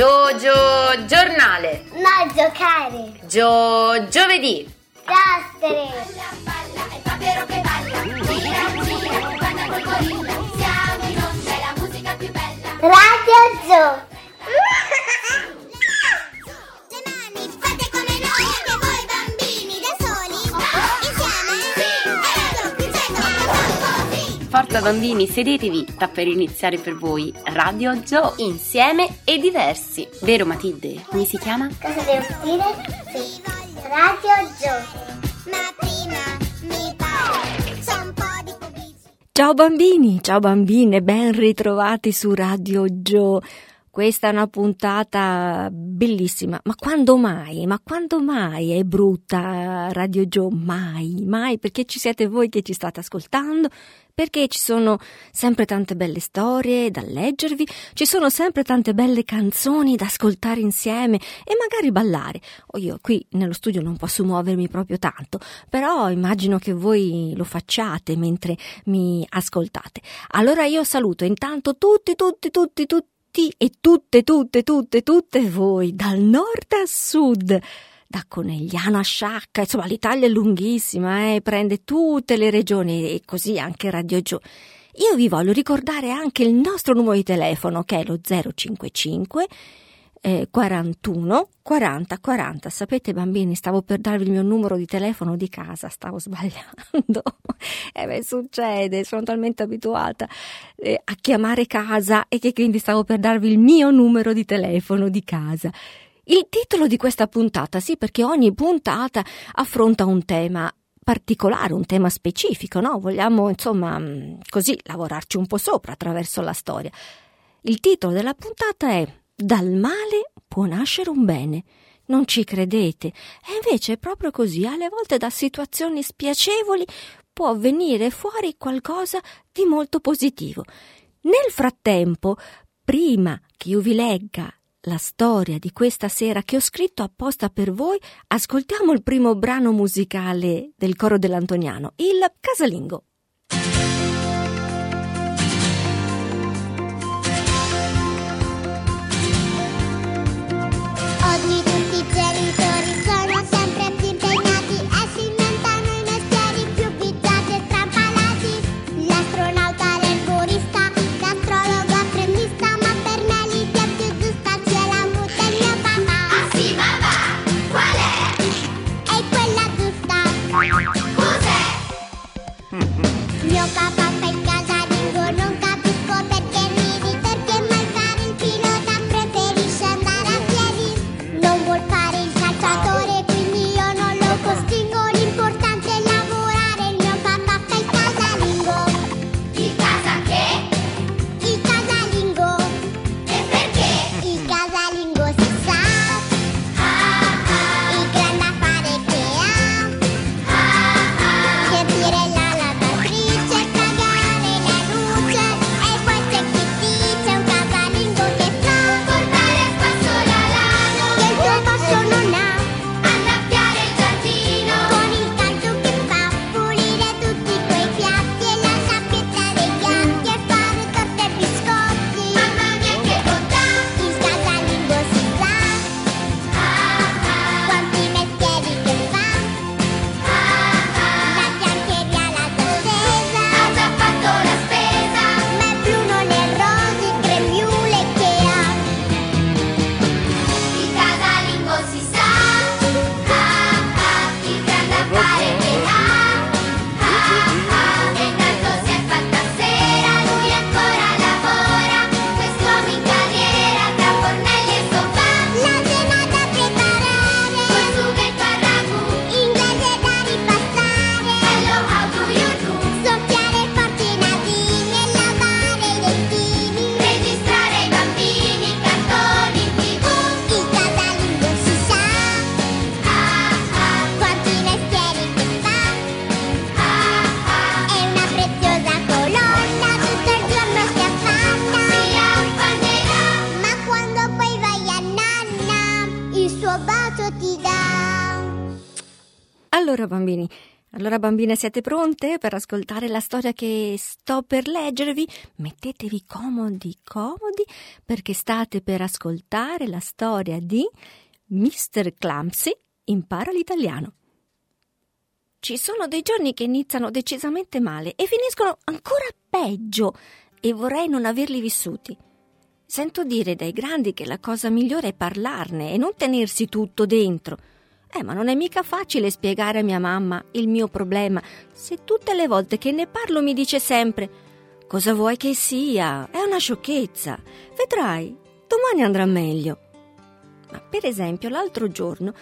Gio giornale. No, giocare. Gio giovedì. Lastere. Balla, è Forza bambini, sedetevi, sta per iniziare per voi Radio Joe, insieme e diversi. Vero Matilde? Come si chiama? Cosa devo dire? Sì. Radio Zoo. Ma prima mi pare c'è un po' di pubblicità. Ciao bambini, ciao bambine, ben ritrovati su Radio Joe. Questa è una puntata bellissima, ma quando mai? Ma quando mai è brutta Radio Joe? Mai, mai, perché ci siete voi che ci state ascoltando, perché ci sono sempre tante belle storie da leggervi, ci sono sempre tante belle canzoni da ascoltare insieme e magari ballare. O io qui nello studio non posso muovermi proprio tanto, però immagino che voi lo facciate mentre mi ascoltate. Allora io saluto intanto tutti, tutti, tutti, tutti e tutte, tutte, tutte, tutte voi, dal nord a sud, da Conegliano a Sciacca, insomma l'Italia è lunghissima, eh, prende tutte le regioni e così anche Radio Gio. Io vi voglio ricordare anche il nostro numero di telefono che è lo 055 eh, 41 40 40. Sapete bambini, stavo per darvi il mio numero di telefono di casa, stavo sbagliando. e beh, succede, sono talmente abituata eh, a chiamare casa e che quindi stavo per darvi il mio numero di telefono di casa. Il titolo di questa puntata, sì, perché ogni puntata affronta un tema particolare, un tema specifico, no? Vogliamo, insomma, mm, così lavorarci un po' sopra attraverso la storia. Il titolo della puntata è Dal male può nascere un bene. Non ci credete? E invece è proprio così, alle volte da situazioni spiacevoli può venire fuori qualcosa di molto positivo. Nel frattempo, prima che io vi legga la storia di questa sera che ho scritto apposta per voi, ascoltiamo il primo brano musicale del coro dell'Antoniano, il Casalingo. Allora bambini, Allora bambine siete pronte per ascoltare la storia che sto per leggervi? Mettetevi comodi, comodi, perché state per ascoltare la storia di Mr. Clumsy impara l'italiano. Ci sono dei giorni che iniziano decisamente male e finiscono ancora peggio e vorrei non averli vissuti. Sento dire dai grandi che la cosa migliore è parlarne e non tenersi tutto dentro. Eh, ma non è mica facile spiegare a mia mamma il mio problema se tutte le volte che ne parlo mi dice sempre Cosa vuoi che sia? È una sciocchezza. Vedrai, domani andrà meglio. Ma per esempio l'altro giorno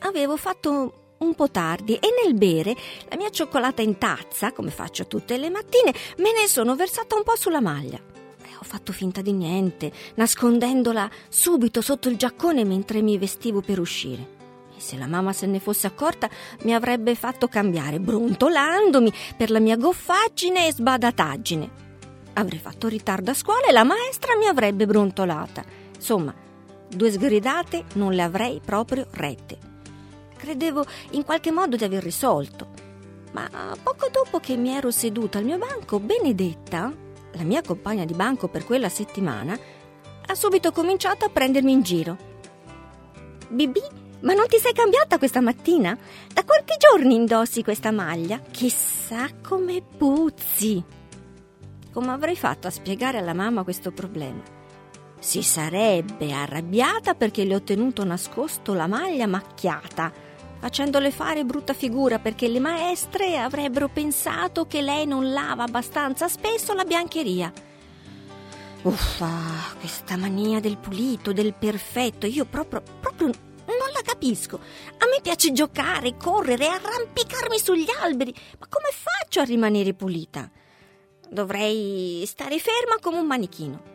avevo fatto un po' tardi e nel bere la mia cioccolata in tazza, come faccio tutte le mattine, me ne sono versata un po' sulla maglia. E ho fatto finta di niente, nascondendola subito sotto il giaccone mentre mi vestivo per uscire. Se la mamma se ne fosse accorta mi avrebbe fatto cambiare, brontolandomi per la mia goffaggine e sbadataggine. Avrei fatto ritardo a scuola e la maestra mi avrebbe brontolata. Insomma, due sgridate non le avrei proprio rette credevo in qualche modo di aver risolto. Ma poco dopo che mi ero seduta al mio banco, Benedetta, la mia compagna di banco per quella settimana, ha subito cominciato a prendermi in giro. Bibi, ma non ti sei cambiata questa mattina? Da qualche giorno indossi questa maglia? Chissà come puzzi! Come avrei fatto a spiegare alla mamma questo problema? Si sarebbe arrabbiata perché le ho tenuto nascosto la maglia macchiata facendole fare brutta figura perché le maestre avrebbero pensato che lei non lava abbastanza spesso la biancheria. Uffa, questa mania del pulito, del perfetto, io proprio, proprio non la capisco. A me piace giocare, correre, arrampicarmi sugli alberi, ma come faccio a rimanere pulita? Dovrei stare ferma come un manichino.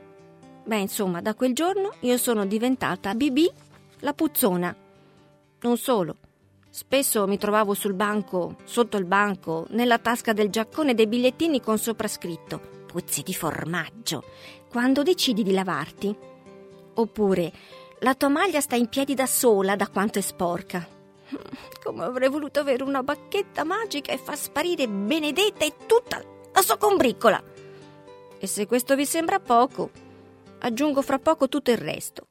Beh, insomma, da quel giorno io sono diventata BB la puzzona. Non solo, Spesso mi trovavo sul banco, sotto il banco, nella tasca del giaccone dei bigliettini con soprascritto puzzi di formaggio quando decidi di lavarti. Oppure la tua maglia sta in piedi da sola da quanto è sporca. Come avrei voluto avere una bacchetta magica e far sparire Benedetta e tutta la sua combriccola. E se questo vi sembra poco, aggiungo fra poco tutto il resto.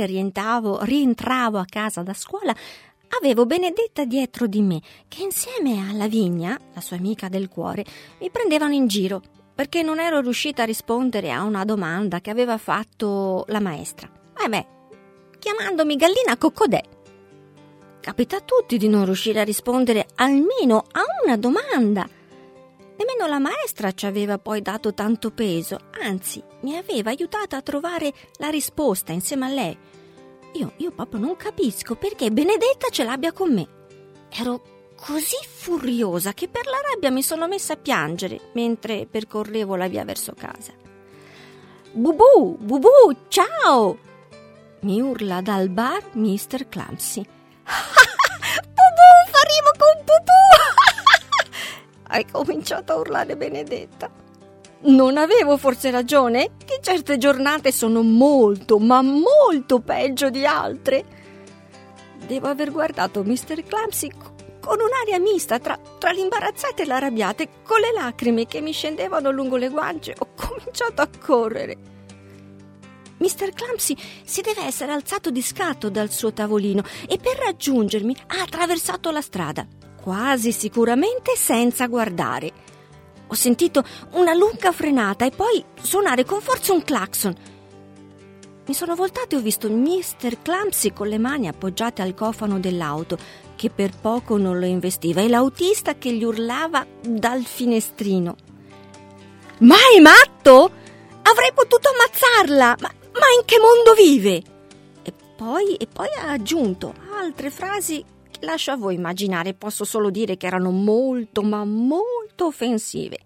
Mentre rientravo, rientravo a casa da scuola, avevo Benedetta dietro di me, che insieme a Lavinia, la sua amica del cuore, mi prendevano in giro perché non ero riuscita a rispondere a una domanda che aveva fatto la maestra. Eh beh, chiamandomi gallina coccodè. Capita a tutti di non riuscire a rispondere almeno a una domanda. Nemmeno la maestra ci aveva poi dato tanto peso, anzi mi aveva aiutata a trovare la risposta insieme a lei. Io, io proprio non capisco perché Benedetta ce l'abbia con me. Ero così furiosa che per la rabbia mi sono messa a piangere mentre percorrevo la via verso casa. Bubu, Bubu, ciao! Mi urla dal bar Mr. Clancy. Bubu, faremo con Bubu! Hai cominciato a urlare Benedetta. Non avevo forse ragione? Che certe giornate sono molto, ma molto peggio di altre. Devo aver guardato Mr. Clancy con un'aria mista tra, tra l'imbarazzata e l'arrabbiata e con le lacrime che mi scendevano lungo le guance ho cominciato a correre. Mr. Clumsy si deve essere alzato di scatto dal suo tavolino e per raggiungermi ha attraversato la strada, quasi sicuramente senza guardare. Ho sentito una lunga frenata e poi suonare con forza un clacson. Mi sono voltato e ho visto Mr. Clumsy con le mani appoggiate al cofano dell'auto, che per poco non lo investiva, e l'autista che gli urlava dal finestrino. Ma è matto? Avrei potuto ammazzarla! Ma, ma in che mondo vive? E poi, e poi ha aggiunto altre frasi lascio a voi immaginare, posso solo dire che erano molto, ma molto offensive.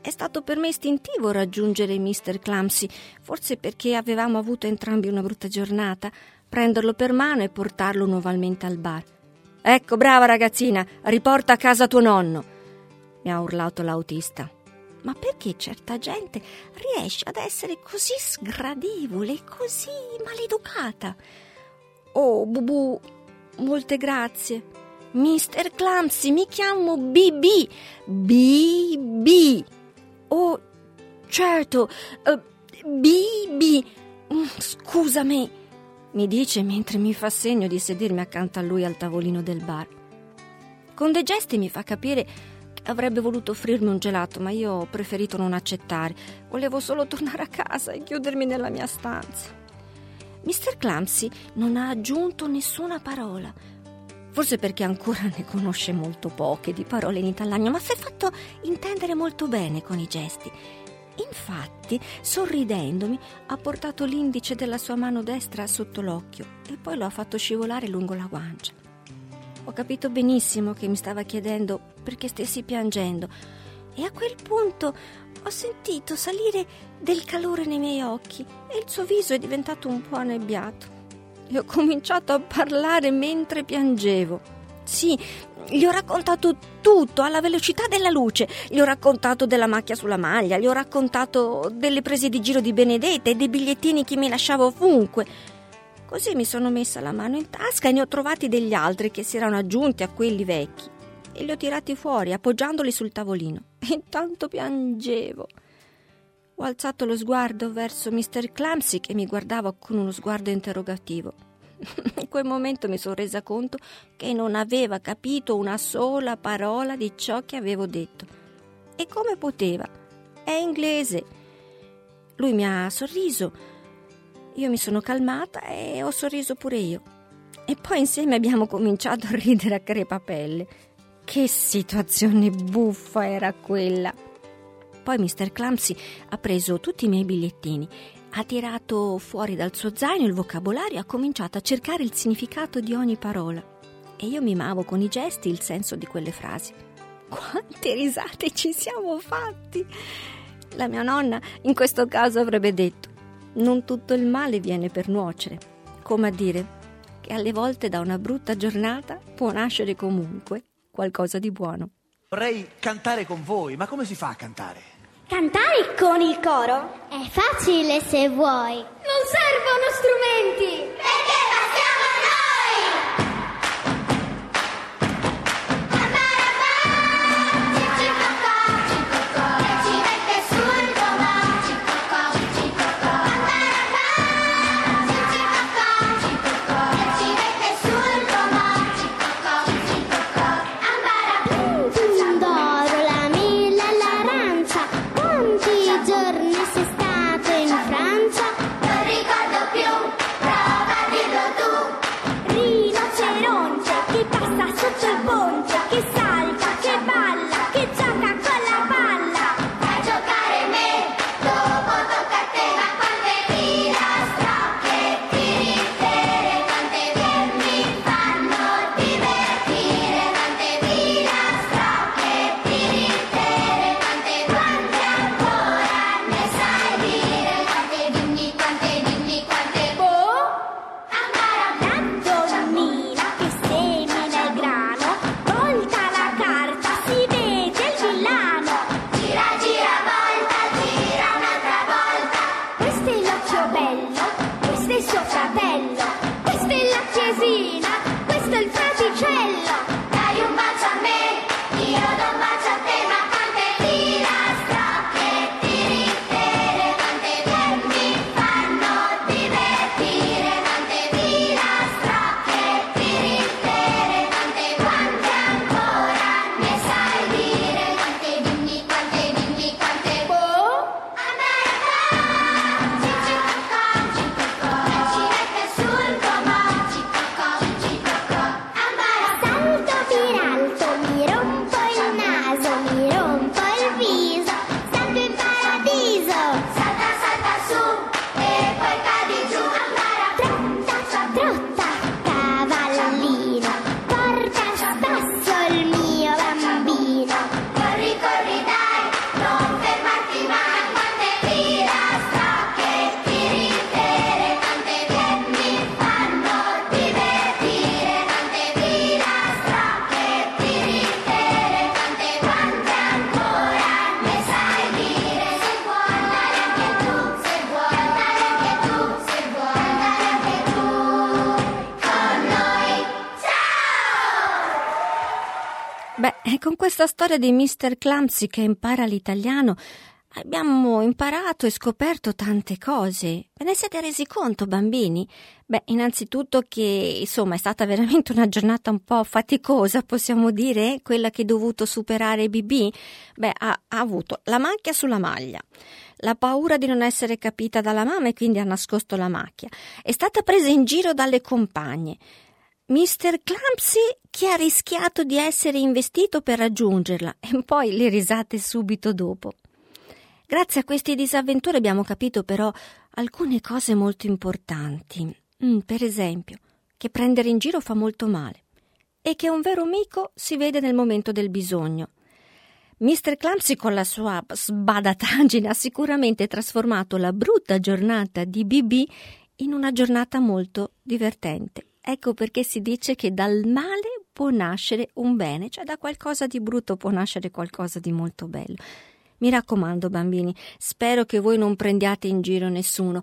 È stato per me istintivo raggiungere Mr. Clumsy, forse perché avevamo avuto entrambi una brutta giornata, prenderlo per mano e portarlo nuovamente al bar. Ecco, brava ragazzina, riporta a casa tuo nonno, mi ha urlato l'autista. Ma perché certa gente riesce ad essere così sgradevole, così maleducata? Oh, Bubu, molte grazie. Mr. Clumsy, mi chiamo BB. BB. Oh, certo, uh, eh, BB. Mm, scusami, mi dice mentre mi fa segno di sedermi accanto a lui al tavolino del bar. Con dei gesti mi fa capire che avrebbe voluto offrirmi un gelato, ma io ho preferito non accettare. Volevo solo tornare a casa e chiudermi nella mia stanza. Mr. Clumsy non ha aggiunto nessuna parola. Forse perché ancora ne conosce molto poche di parole in italiano, ma si è fatto intendere molto bene con i gesti. Infatti, sorridendomi, ha portato l'indice della sua mano destra sotto l'occhio e poi lo ha fatto scivolare lungo la guancia. Ho capito benissimo che mi stava chiedendo perché stessi piangendo e a quel punto ho sentito salire del calore nei miei occhi e il suo viso è diventato un po' annebbiato. E ho cominciato a parlare mentre piangevo. Sì, gli ho raccontato tutto alla velocità della luce. Gli ho raccontato della macchia sulla maglia, gli ho raccontato delle prese di giro di Benedetta e dei bigliettini che mi lasciava ovunque. Così mi sono messa la mano in tasca e ne ho trovati degli altri che si erano aggiunti a quelli vecchi e li ho tirati fuori appoggiandoli sul tavolino. Intanto piangevo. Ho alzato lo sguardo verso Mr. Clamsy che mi guardava con uno sguardo interrogativo. In quel momento mi sono resa conto che non aveva capito una sola parola di ciò che avevo detto. E come poteva? È inglese. Lui mi ha sorriso. Io mi sono calmata e ho sorriso pure io. E poi insieme abbiamo cominciato a ridere a crepapelle. Che situazione buffa era quella! Poi Mr. Clumsy ha preso tutti i miei bigliettini ha tirato fuori dal suo zaino il vocabolario e ha cominciato a cercare il significato di ogni parola. E io mimavo con i gesti il senso di quelle frasi. Quante risate ci siamo fatti! La mia nonna in questo caso avrebbe detto: Non tutto il male viene per nuocere. Come a dire che alle volte da una brutta giornata può nascere comunque qualcosa di buono. Vorrei cantare con voi, ma come si fa a cantare? Cantare con il coro? È facile se vuoi. Non servono strumenti! Perché storia di Mr. Clumsy che impara l'italiano abbiamo imparato e scoperto tante cose. Ve ne siete resi conto, bambini? Beh, innanzitutto che insomma è stata veramente una giornata un po' faticosa, possiamo dire, quella che ha dovuto superare BB. Beh, ha, ha avuto la macchia sulla maglia, la paura di non essere capita dalla mamma e quindi ha nascosto la macchia. È stata presa in giro dalle compagne. Mr. Clumsy che ha rischiato di essere investito per raggiungerla e poi le risate subito dopo. Grazie a queste disavventure abbiamo capito però alcune cose molto importanti. Mm, per esempio, che prendere in giro fa molto male e che un vero amico si vede nel momento del bisogno. Mr. Clumsy con la sua sbadatagine ha sicuramente trasformato la brutta giornata di BB in una giornata molto divertente. Ecco perché si dice che dal male può nascere un bene, cioè da qualcosa di brutto può nascere qualcosa di molto bello. Mi raccomando, bambini, spero che voi non prendiate in giro nessuno.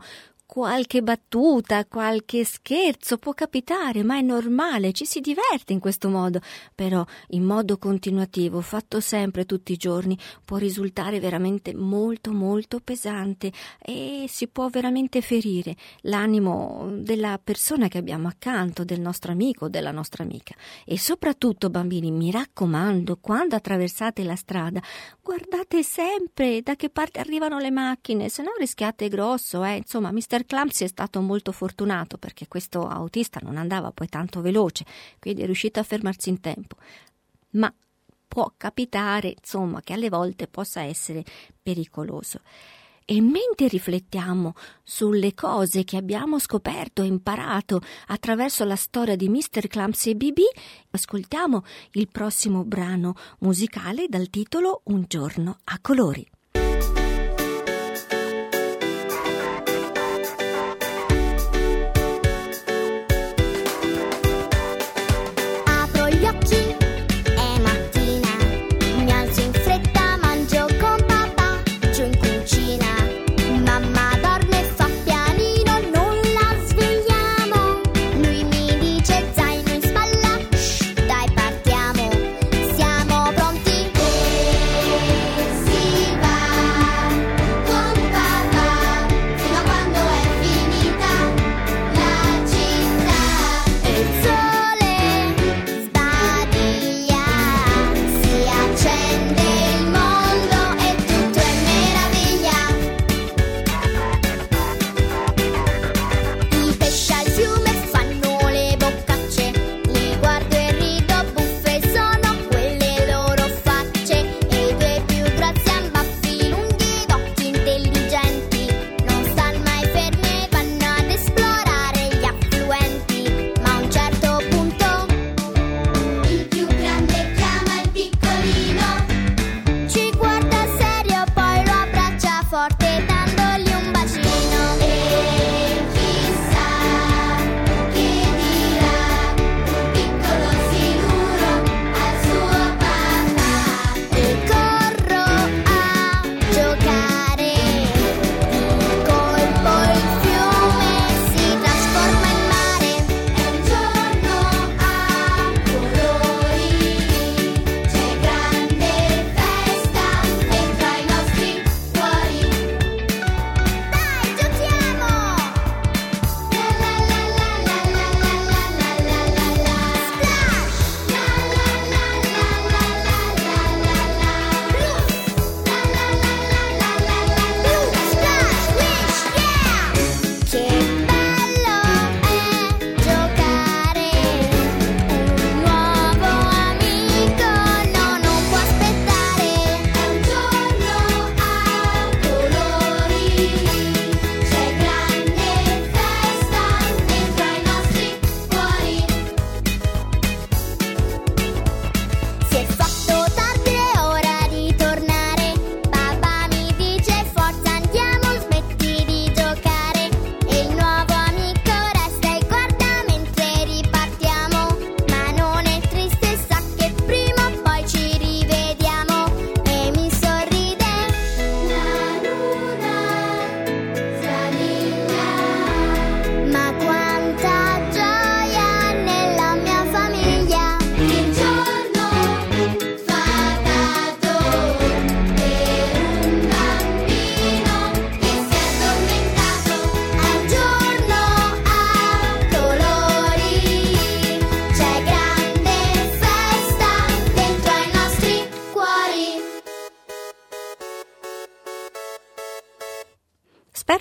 Qualche battuta, qualche scherzo può capitare, ma è normale, ci si diverte in questo modo, però in modo continuativo, fatto sempre tutti i giorni, può risultare veramente molto molto pesante e si può veramente ferire l'animo della persona che abbiamo accanto, del nostro amico o della nostra amica. E soprattutto, bambini, mi raccomando, quando attraversate la strada, guardate sempre da che parte arrivano le macchine, se no rischiate grosso, eh. Insomma, Mr. Clumsy è stato molto fortunato perché questo autista non andava poi tanto veloce, quindi è riuscito a fermarsi in tempo. Ma può capitare, insomma, che alle volte possa essere pericoloso. E mentre riflettiamo sulle cose che abbiamo scoperto e imparato attraverso la storia di Mr. Clumsy e BB, ascoltiamo il prossimo brano musicale dal titolo Un giorno a colori.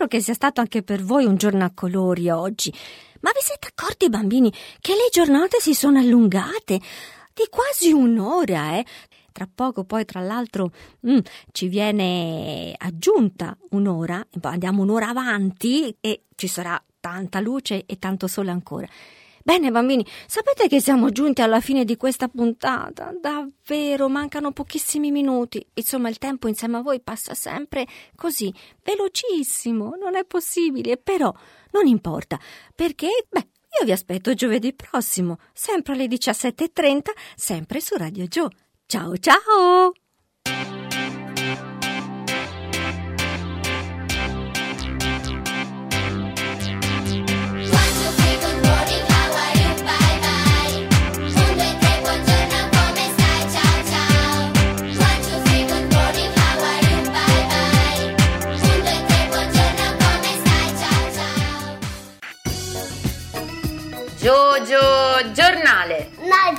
Spero che sia stato anche per voi un giorno a colori oggi. Ma vi siete accorti, bambini, che le giornate si sono allungate? Di quasi un'ora, eh? Tra poco poi, tra l'altro, mm, ci viene aggiunta un'ora, andiamo un'ora avanti e ci sarà tanta luce e tanto sole ancora. Bene bambini, sapete che siamo giunti alla fine di questa puntata? Davvero, mancano pochissimi minuti. Insomma, il tempo insieme a voi passa sempre così, velocissimo, non è possibile, però non importa, perché, beh, io vi aspetto giovedì prossimo, sempre alle 17.30, sempre su Radio Joe. Ciao ciao!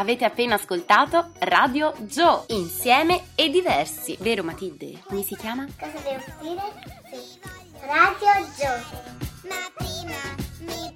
Avete appena ascoltato Radio Gio, insieme e diversi. Vero Matilde? Come si chiama? Cosa devo dire? Sì. Radio Gio. Ma prima mi